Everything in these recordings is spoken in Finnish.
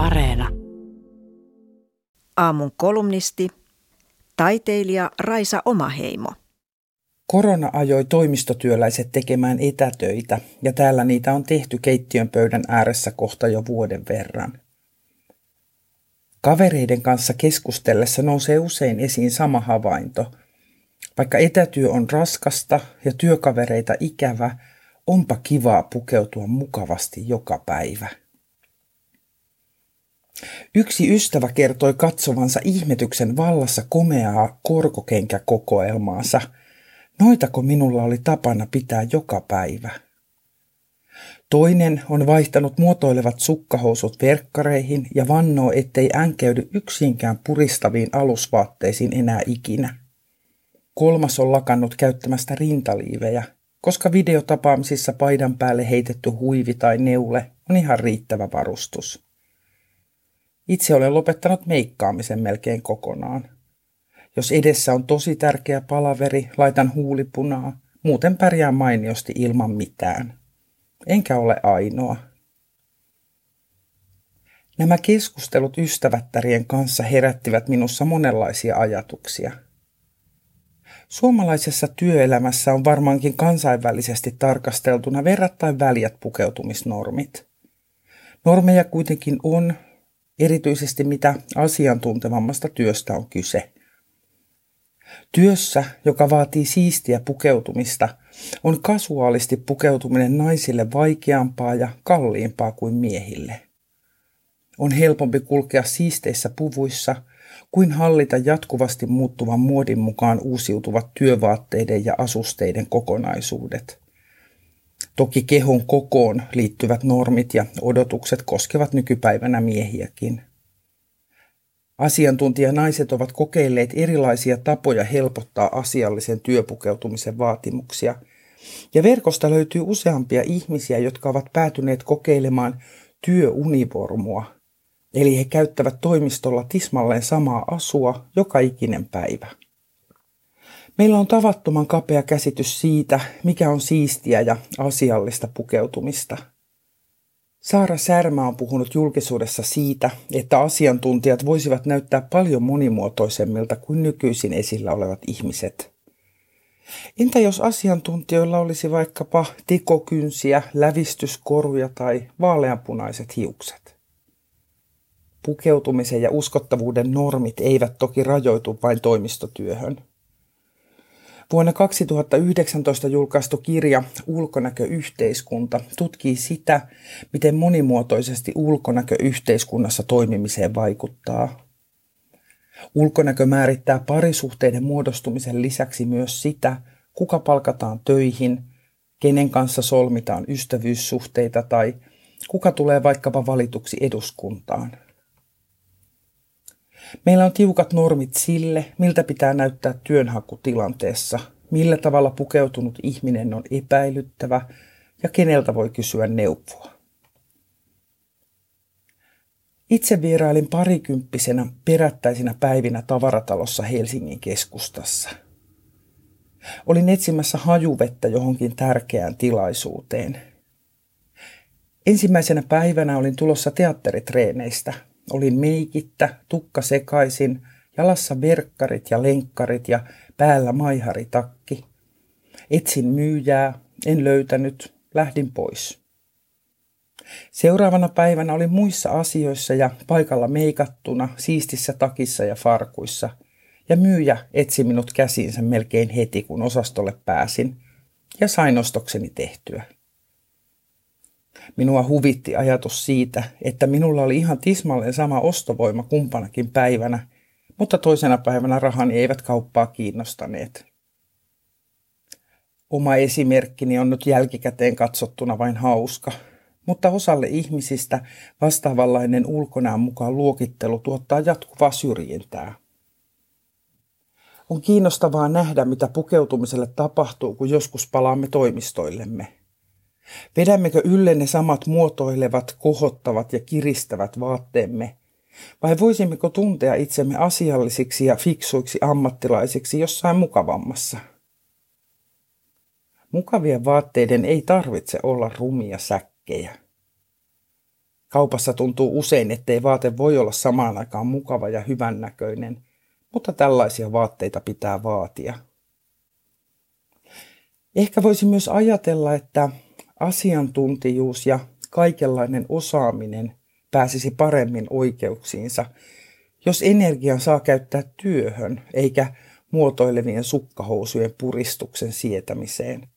Areena. Aamun kolumnisti, taiteilija Raisa Omaheimo. Korona ajoi toimistotyöläiset tekemään etätöitä ja täällä niitä on tehty keittiön pöydän ääressä kohta jo vuoden verran. Kavereiden kanssa keskustellessa nousee usein esiin sama havainto. Vaikka etätyö on raskasta ja työkavereita ikävä, onpa kivaa pukeutua mukavasti joka päivä. Yksi ystävä kertoi katsovansa ihmetyksen vallassa komeaa korkokenkäkokoelmaansa. Noitako minulla oli tapana pitää joka päivä? Toinen on vaihtanut muotoilevat sukkahousut verkkareihin ja vannoo, ettei änkeydy yksinkään puristaviin alusvaatteisiin enää ikinä. Kolmas on lakannut käyttämästä rintaliivejä, koska videotapaamisissa paidan päälle heitetty huivi tai neule on ihan riittävä varustus. Itse olen lopettanut meikkaamisen melkein kokonaan. Jos edessä on tosi tärkeä palaveri, laitan huulipunaa, muuten pärjään mainiosti ilman mitään. Enkä ole ainoa. Nämä keskustelut ystävättärien kanssa herättivät minussa monenlaisia ajatuksia. Suomalaisessa työelämässä on varmaankin kansainvälisesti tarkasteltuna verrattain väljät pukeutumisnormit. Normeja kuitenkin on, erityisesti mitä asiantuntevammasta työstä on kyse. Työssä, joka vaatii siistiä pukeutumista, on kasuaalisti pukeutuminen naisille vaikeampaa ja kalliimpaa kuin miehille. On helpompi kulkea siisteissä puvuissa kuin hallita jatkuvasti muuttuvan muodin mukaan uusiutuvat työvaatteiden ja asusteiden kokonaisuudet. Toki kehon kokoon liittyvät normit ja odotukset koskevat nykypäivänä miehiäkin. Asiantuntijanaiset ovat kokeilleet erilaisia tapoja helpottaa asiallisen työpukeutumisen vaatimuksia. Ja verkosta löytyy useampia ihmisiä, jotka ovat päätyneet kokeilemaan työunivormua. Eli he käyttävät toimistolla tismalleen samaa asua joka ikinen päivä. Meillä on tavattoman kapea käsitys siitä, mikä on siistiä ja asiallista pukeutumista. Saara Särmä on puhunut julkisuudessa siitä, että asiantuntijat voisivat näyttää paljon monimuotoisemmilta kuin nykyisin esillä olevat ihmiset. Entä jos asiantuntijoilla olisi vaikkapa tikokynsiä, lävistyskoruja tai vaaleanpunaiset hiukset? Pukeutumisen ja uskottavuuden normit eivät toki rajoitu vain toimistotyöhön – Vuonna 2019 julkaistu kirja Ulkonäköyhteiskunta tutkii sitä, miten monimuotoisesti ulkonäkö yhteiskunnassa toimimiseen vaikuttaa. Ulkonäkö määrittää parisuhteiden muodostumisen lisäksi myös sitä, kuka palkataan töihin, kenen kanssa solmitaan ystävyyssuhteita tai kuka tulee vaikkapa valituksi eduskuntaan. Meillä on tiukat normit sille, miltä pitää näyttää työnhakutilanteessa, millä tavalla pukeutunut ihminen on epäilyttävä ja keneltä voi kysyä neuvoa. Itse vierailin parikymppisenä perättäisinä päivinä tavaratalossa Helsingin keskustassa. Olin etsimässä hajuvettä johonkin tärkeään tilaisuuteen. Ensimmäisenä päivänä olin tulossa teatteritreeneistä – Olin meikittä, tukka sekaisin, jalassa verkkarit ja lenkkarit ja päällä maiharitakki. Etsin myyjää, en löytänyt, lähdin pois. Seuraavana päivänä olin muissa asioissa ja paikalla meikattuna, siistissä takissa ja farkuissa. Ja myyjä etsi minut käsiinsä melkein heti, kun osastolle pääsin, ja sain ostokseni tehtyä. Minua huvitti ajatus siitä, että minulla oli ihan tismalleen sama ostovoima kumpanakin päivänä, mutta toisena päivänä rahani eivät kauppaa kiinnostaneet. Oma esimerkkini on nyt jälkikäteen katsottuna vain hauska, mutta osalle ihmisistä vastaavanlainen ulkonään mukaan luokittelu tuottaa jatkuvaa syrjintää. On kiinnostavaa nähdä, mitä pukeutumiselle tapahtuu, kun joskus palaamme toimistoillemme – Vedämmekö ylle ne samat muotoilevat, kohottavat ja kiristävät vaatteemme? Vai voisimmeko tuntea itsemme asiallisiksi ja fiksuiksi ammattilaisiksi jossain mukavammassa? Mukavien vaatteiden ei tarvitse olla rumia säkkejä. Kaupassa tuntuu usein, ettei vaate voi olla samaan aikaan mukava ja hyvännäköinen, mutta tällaisia vaatteita pitää vaatia. Ehkä voisi myös ajatella, että asiantuntijuus ja kaikenlainen osaaminen pääsisi paremmin oikeuksiinsa, jos energian saa käyttää työhön eikä muotoilevien sukkahousujen puristuksen sietämiseen.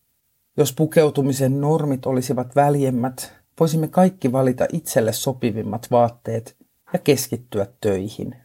Jos pukeutumisen normit olisivat väljemmät, voisimme kaikki valita itselle sopivimmat vaatteet ja keskittyä töihin.